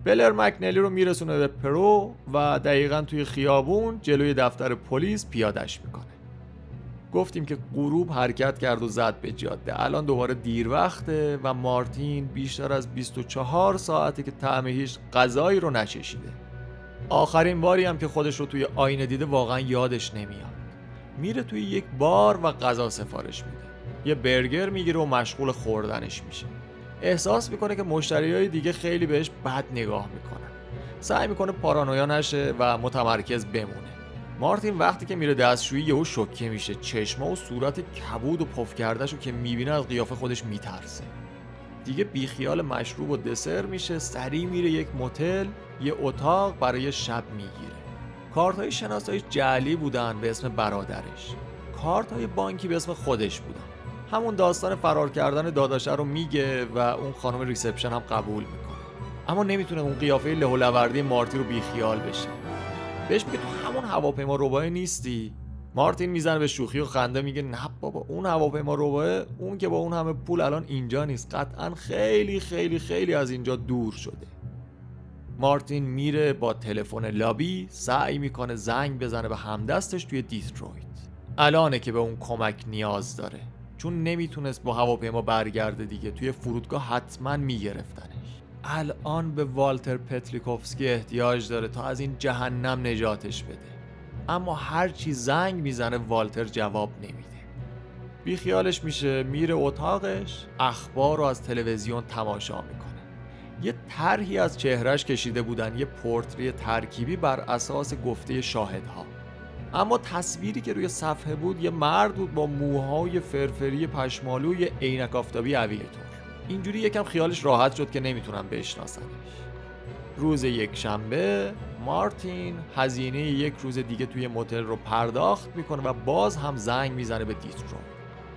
بلر مکنلی رو میرسونه به پرو و دقیقا توی خیابون جلوی دفتر پلیس پیادش می‌کنه. گفتیم که غروب حرکت کرد و زد به جاده. الان دوباره دیر وقته و مارتین بیشتر از 24 ساعته که طعم هیچ غذایی رو نچشیده. آخرین باری هم که خودش رو توی آینه دیده واقعا یادش نمیاد. میره توی یک بار و غذا سفارش میده. یه برگر می‌گیره و مشغول خوردنش میشه. احساس می‌کنه که مشتری های دیگه خیلی بهش بد نگاه می‌کنن. سعی می‌کنه پارانویا نشه و متمرکز بمونه. مارتین وقتی که میره دستشویی یهو شوکه میشه. چشما و صورت کبود و پف کردهشو که می‌بینه از قیافه خودش میترسه. دیگه بیخیال مشروب و دسر میشه. سریع میره یک متل یه اتاق برای شب می‌گیره. کارت های شناسایی جعلی بودن به اسم برادرش. کارت های بانکی به اسم خودش بودن. همون داستان فرار کردن داداشه رو میگه و اون خانم reception هم قبول می‌کنه. اما نمی‌تونه اون قیافه له و لورده‌ی مارتی رو بیخیال بشه. بهش میگه تو همون هواپیما ربای نیستی؟ مارتین می‌زنه به شوخی و خنده میگه نه بابا اون هواپیما ربا اون که با اون همه پول الان اینجا نیست. قطعا خیلی خیلی خیلی از اینجا دور شده. مارتین میره با تلفن لابی سعی می‌کنه زنگ بزنه به همدستش توی دیترویت. الانه که به اون کمک نیاز داره. چون نمی‌تونست با هواپیما برگرده دیگه توی فرودگاه حتما میگرفتنش. الان به والتر پتریکوفسکی احتیاج داره تا از این جهنم نجاتش بده. اما هرچی زنگ می‌زنه والتر جواب نمیده. بیخیالش میشه میره اتاقش اخبار رو از تلویزیون تماشا می‌کنه. یه طرحی از چهرش کشیده بودن یه پورتری ترکیبی بر اساس گفته شاهدها. اما تصویری که روی صفحه بود یه مرد بود با موهای فرفری پشمالوی عینک آفتابی اویلیتور اینجوری یکم خیالش راحت شد که نمی‌تونم بشناسنش روز یک شنبه مارتین هزینه یک روز دیگه توی موتل رو پرداخت می‌کنه و باز هم زنگ می‌زنه به دیترو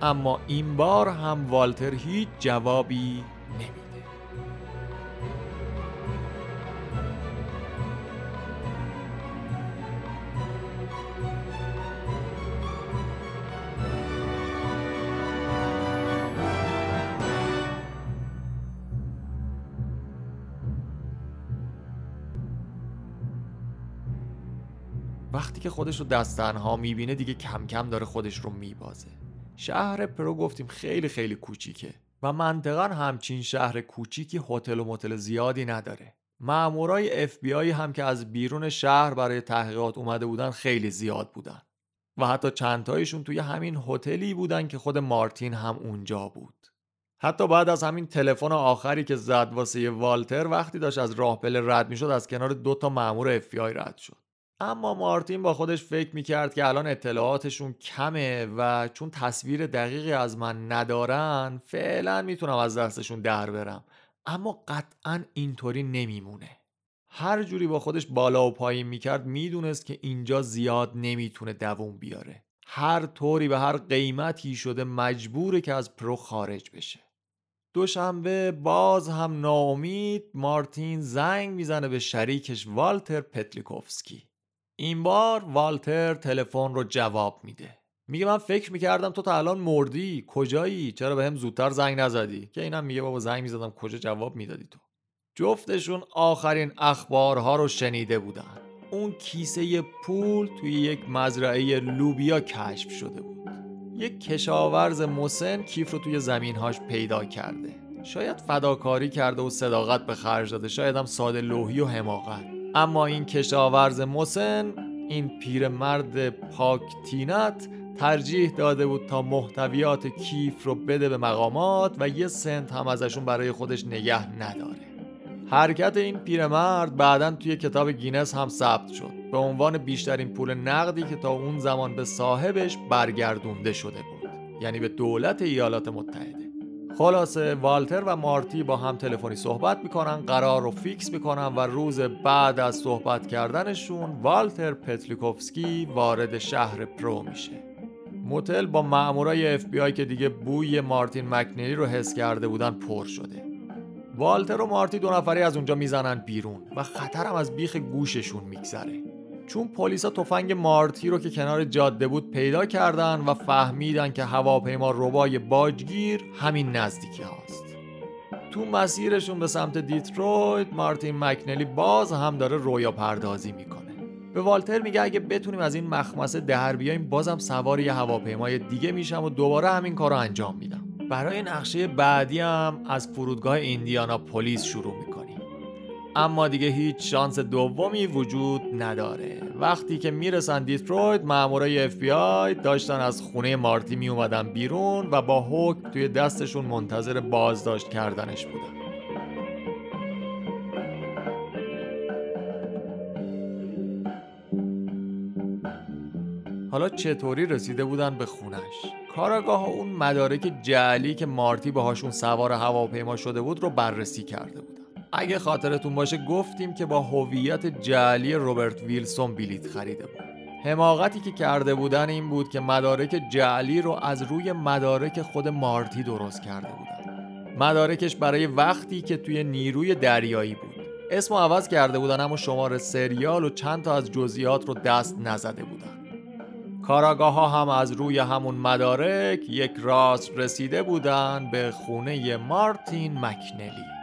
اما این بار هم والتر هیچ جوابی نمیده. که خودش رو دست تنها می‌بینه دیگه کم کم داره خودش رو میبازه. شهر پرو گفتیم خیلی خیلی کوچیکه و منطقا همچین شهر کوچیکی هتل و متل زیادی نداره. مامورای اف بی آی هم که از بیرون شهر برای تحقیقات اومده بودن خیلی زیاد بودن و حتی چندتایشون توی همین هتلی بودن که خود مارتین هم اونجا بود. حتی بعد از همین تلفن آخری که زد واسه والتر وقتی داشت از راه پله رد می‌شد از کنار دو تا مامور اف بی آی رد شد. اما مارتین با خودش فکر می‌کرد که الان اطلاعاتشون کمه و چون تصویر دقیقی از من ندارن فعلا می‌تونم از دستشون در برم. اما قطعا اینطوری نمیمونه. هر جوری با خودش بالا و پایین می‌کرد می‌دونست که اینجا زیاد نمی‌تونه دووم بیاره. هر طوری به هر قیمتی شده مجبوره که از پرو خارج بشه. دوشنبه باز هم ناامید مارتین زنگ می‌زنه به شریکش والتر پتلیکوفسکی. این بار والتر تلفن رو جواب میده. میگه من فکر می‌کردم تو تا الان مردی. کجایی؟ چرا به هم زودتر زنگ نزدی؟ که اینم میگه بابا زنگ می‌زدم. کجا جواب می‌دادی تو؟ جفتشون آخرین اخبارها رو شنیده بودن. اون کیسه پول توی یک مزرعه لوبیا کشف شده بود. یک کشاورز مسن کیف رو توی زمینهاش پیدا کرده. شاید فداکاری کرده و صداقت به خرج داده. شاید هم ساده لوحی و حماقت. اما این کشاورز مسن این پیرمرد پاک طینت ترجیح داده بود تا محتویات کیف رو بده به مقامات و یه سنت هم ازشون برای خودش نگه نداره. حرکت این پیرمرد بعدا توی کتاب گینس هم ثبت شد. به عنوان بیشترین پول نقدی که تا اون زمان به صاحبش برگردونده شده بود. یعنی به دولت ایالات متحده. خلاصه والتر و مارتی با هم تلفنی صحبت می‌کنن قرار رو فیکس می‌کنن و روز بعد از صحبت کردنشون والتر پتلیکوفسکی وارد شهر پرو میشه. موتل با مامورای اف بی آی که دیگه بوی مارتین مکنلی رو حس کرده بودن پر شده. والتر و مارتی دو نفری از اونجا می‌زنن بیرون و خطرم از بیخ گوششون میگذره. چون پلیسا تفنگ مارتی رو که کنار جاده بود پیدا کردن و فهمیدن که هواپیما ربای باجگیر همین نزدیکی هاست. تو مسیرشون به سمت دیترویت مارتین مکنلی باز هم داره رویا پردازی می‌کنه. به والتر میگه اگه بتونیم از این مخمصه در بیایم بازم سوار یه هواپیمای دیگه میشم و دوباره همین کار رو انجام میدم. برای نقشه بعدی هم از فرودگاه ایندیاناپولیس شروع می‌کنه. اما دیگه هیچ شانس دومی وجود نداره. وقتی که می‌رسن دیترویت مامورای اف بی آی داشتن از خونه مارتی می اومدن بیرون و با حکم توی دستشون منتظر بازداشت کردنش بودن. حالا چطوری رسیده بودن به خونش؟ کاراگاه اون مدارک جعلی که مارتی باهاشون سوار هواپیما شده بود رو بررسی کرده بودن. اگه خاطرتون باشه گفتیم که با هویت جعلی روبرت ویلسون بلیت خریده بود. حماقتی که کرده بودن این بود که مدارک جعلی رو از روی مدارک خود مارتی درست کرده بودن. مدارکش برای وقتی که توی نیروی دریایی بود. اسم عوض کرده بودن اما شماره سریال و چند تا از جزئیات رو دست نزده بودن. کاراگاه ها هم از روی همون مدارک یک راست رسیده بودن به خونه مارتین مکنلی.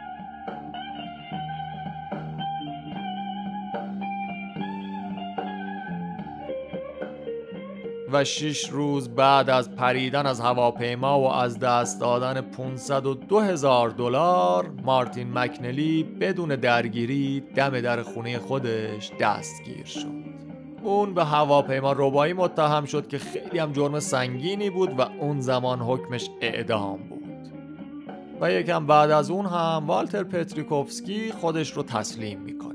و شش روز بعد از پریدن از هواپیما و از دست دادن 502 هزار دلار مارتین مکنلی بدون درگیری دم در خونه خودش دستگیر شد. اون به هواپیما ربایی متهم شد که خیلی هم جرم سنگینی بود و اون زمان حکمش اعدام بود. و یکم بعد از اون هم والتر پتریکوفسکی خودش رو تسلیم می‌کنه.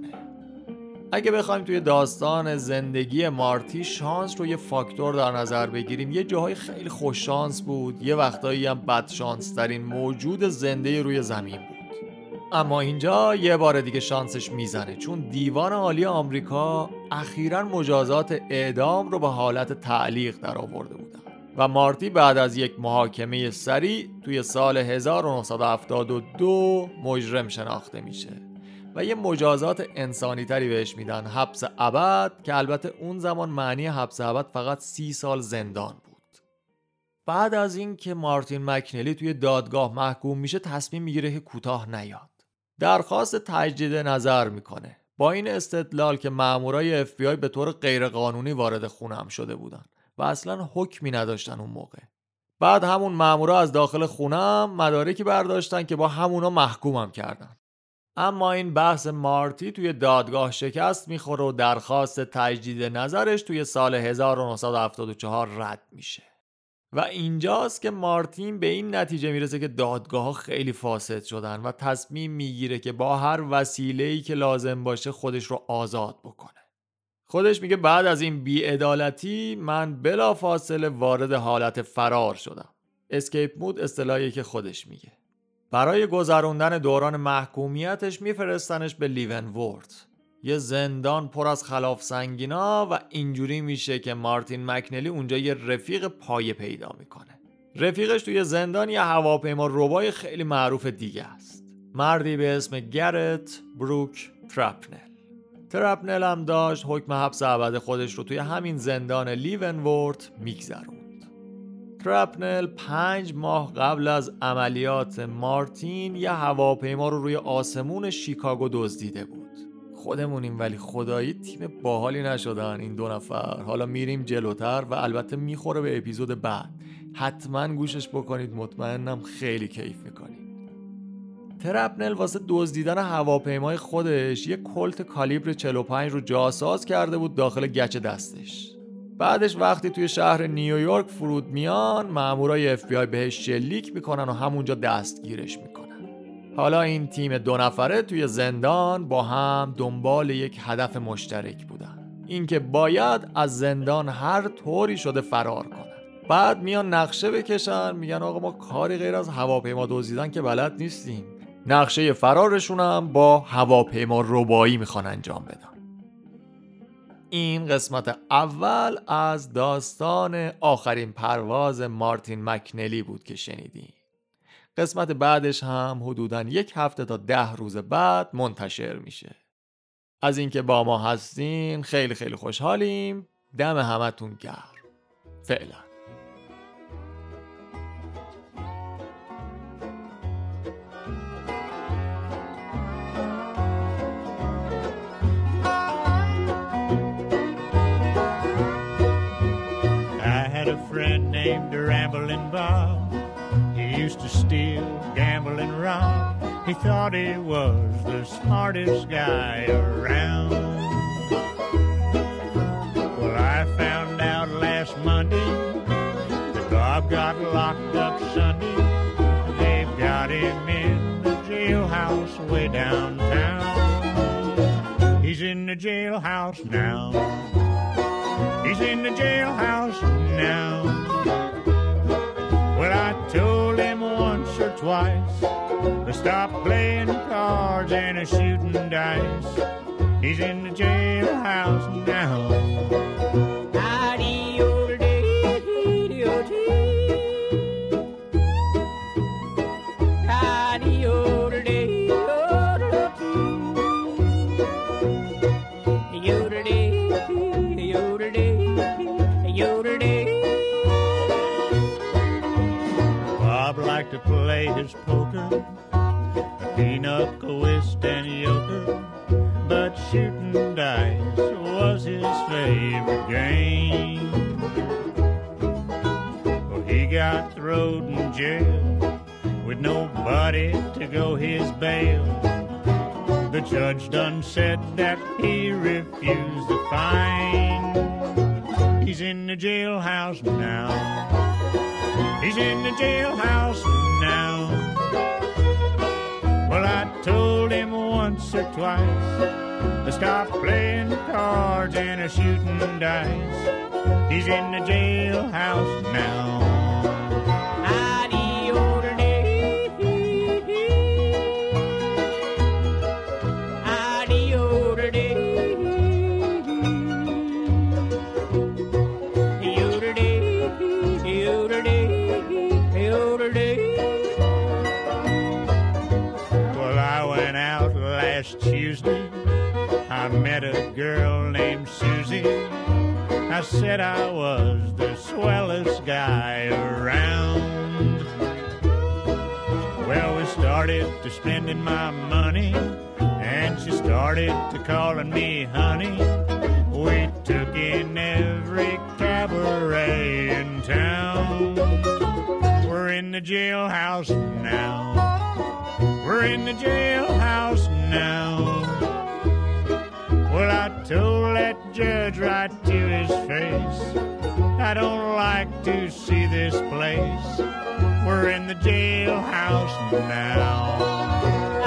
اگه بخوایم توی داستان زندگی مارتی شانس رو یه فاکتور در نظر بگیریم. یه جاهای خیلی خوش شانس بود. یه وقتایی هم بد شانس ترین موجود زنده روی زمین بود. اما اینجا یه بار دیگه شانسش می‌زنه. چون دیوان عالی آمریکا اخیرا مجازات اعدام رو به حالت تعلیق در آورده بودن. و مارتی بعد از یک محاکمه سریع توی سال 1972 مجرم شناخته میشه. و یه مجازات انسانی تری بهش میدن حبس ابد که البته اون زمان معنی حبس ابد فقط سی سال زندان بود. بعد از اینکه مارتین مکنلی توی دادگاه محکوم میشه تصمیم می‌گیره که کوتاه نیاد. درخواست تجدید نظر می‌کنه. با این استدلال که مامورای اف به طور غیرقانونی وارد خونم شده بودن و اصلا حکمی نداشتن اون موقع. بعد همون مامورا از داخل خونم مدارکی برداشتن که با همونا محکومم کردن. اما این بحث مارتی توی دادگاه شکست می‌خوره و درخواست تجدید نظرش توی سال 1974 رد میشه. و اینجاست که مارتین به این نتیجه می‌رسه که دادگاه خیلی فاسد شدن و تصمیم می‌گیره که با هر وسیله‌ای که لازم باشه خودش رو آزاد بکنه. خودش میگه بعد از این بیعدالتی من بلا فاصله وارد حالت فرار شدم. escape mode اصطلاحی که خودش میگه. برای گذروندن دوران محکومیتش میفرستنش به لیونورث. یه زندان پر از خلاف سنگینا و اینجوری میشه که مارتین مکنلی اونجا یه رفیق پایه پیدا می‌کنه. رفیقش توی زندان یه هواپیما ربای خیلی معروف دیگه است. مردی به اسم گرت بروک ترپنل. ترپنل هم داشت حکم حبس ابد خودش رو توی همین زندان لیونورت میگذروند. ترپنل پنج ماه قبل از عملیات مارتین یه هواپیما رو روی آسمون شیکاگو دزدیده بود. خودمونیم ولی خدایی تیم باحالی نشدن این دو نفر. حالا میریم جلوتر و البته می‌خوره به اپیزود بعد. حتما گوشش بکنید مطمئنم خیلی کیف می‌کنید ترپنل واسه دزدیدن هواپیمای خودش یه کلت کالیبر 45 رو جاساز کرده بود داخل گچ دستش. بعدش وقتی توی شهر نیویورک فرود میان مامورای اف بی بهش شلیک می‌کنن و همونجا دستگیرش می‌کنن. حالا این تیم دو نفره توی زندان با هم دنبال یک هدف مشترک بودن. اینکه باید از زندان هر طوری شده فرار کنن. بعد میان نقشه بکشن میگن آقا ما کاری غیر از هواپیما دزدیدن که بلد نیستیم. نقشه فرارشون هم با هواپیما ربایی می‌خوان انجام بدن. این قسمت اول از داستان آخرین پرواز مارتین مکنلی بود که شنیدیم قسمت بعدش هم حدودا یک هفته تا ده روز بعد منتشر میشه. از اینکه با ما هستین خیلی خیلی خوشحالیم. دم همتون گرم. فعلا. A friend named Rambling Bob He used to steal, gamble, and rob. He thought he was the smartest guy around. Well, I found out last Monday that Bob got locked up Sunday. They've got him in the jailhouse way downtown. He's in the jailhouse now. He's in the jailhouse now. Well, I told him once or twice to stop playing cards and a shooting dice. He's in the jailhouse now. Poker, pinochle, whist, and euchre, but shooting dice was his favorite game. Well, he got thrown in jail with nobody to go his bail. The judge done said that he refused the fine. He's in the jailhouse now. He's in the jailhouse now. Well, I told him once or twice. To stop playing cards and a shooting dice. He's in the jailhouse now. Met a girl named Susie. I said I was the swellest guy around. Well, we started to spending my money, and she started to calling me honey. We took in every cabaret in town. We're in the jailhouse now. We're in the jailhouse now. Well, I told that judge right to his face, I don't like to see this place. We're in the jailhouse now.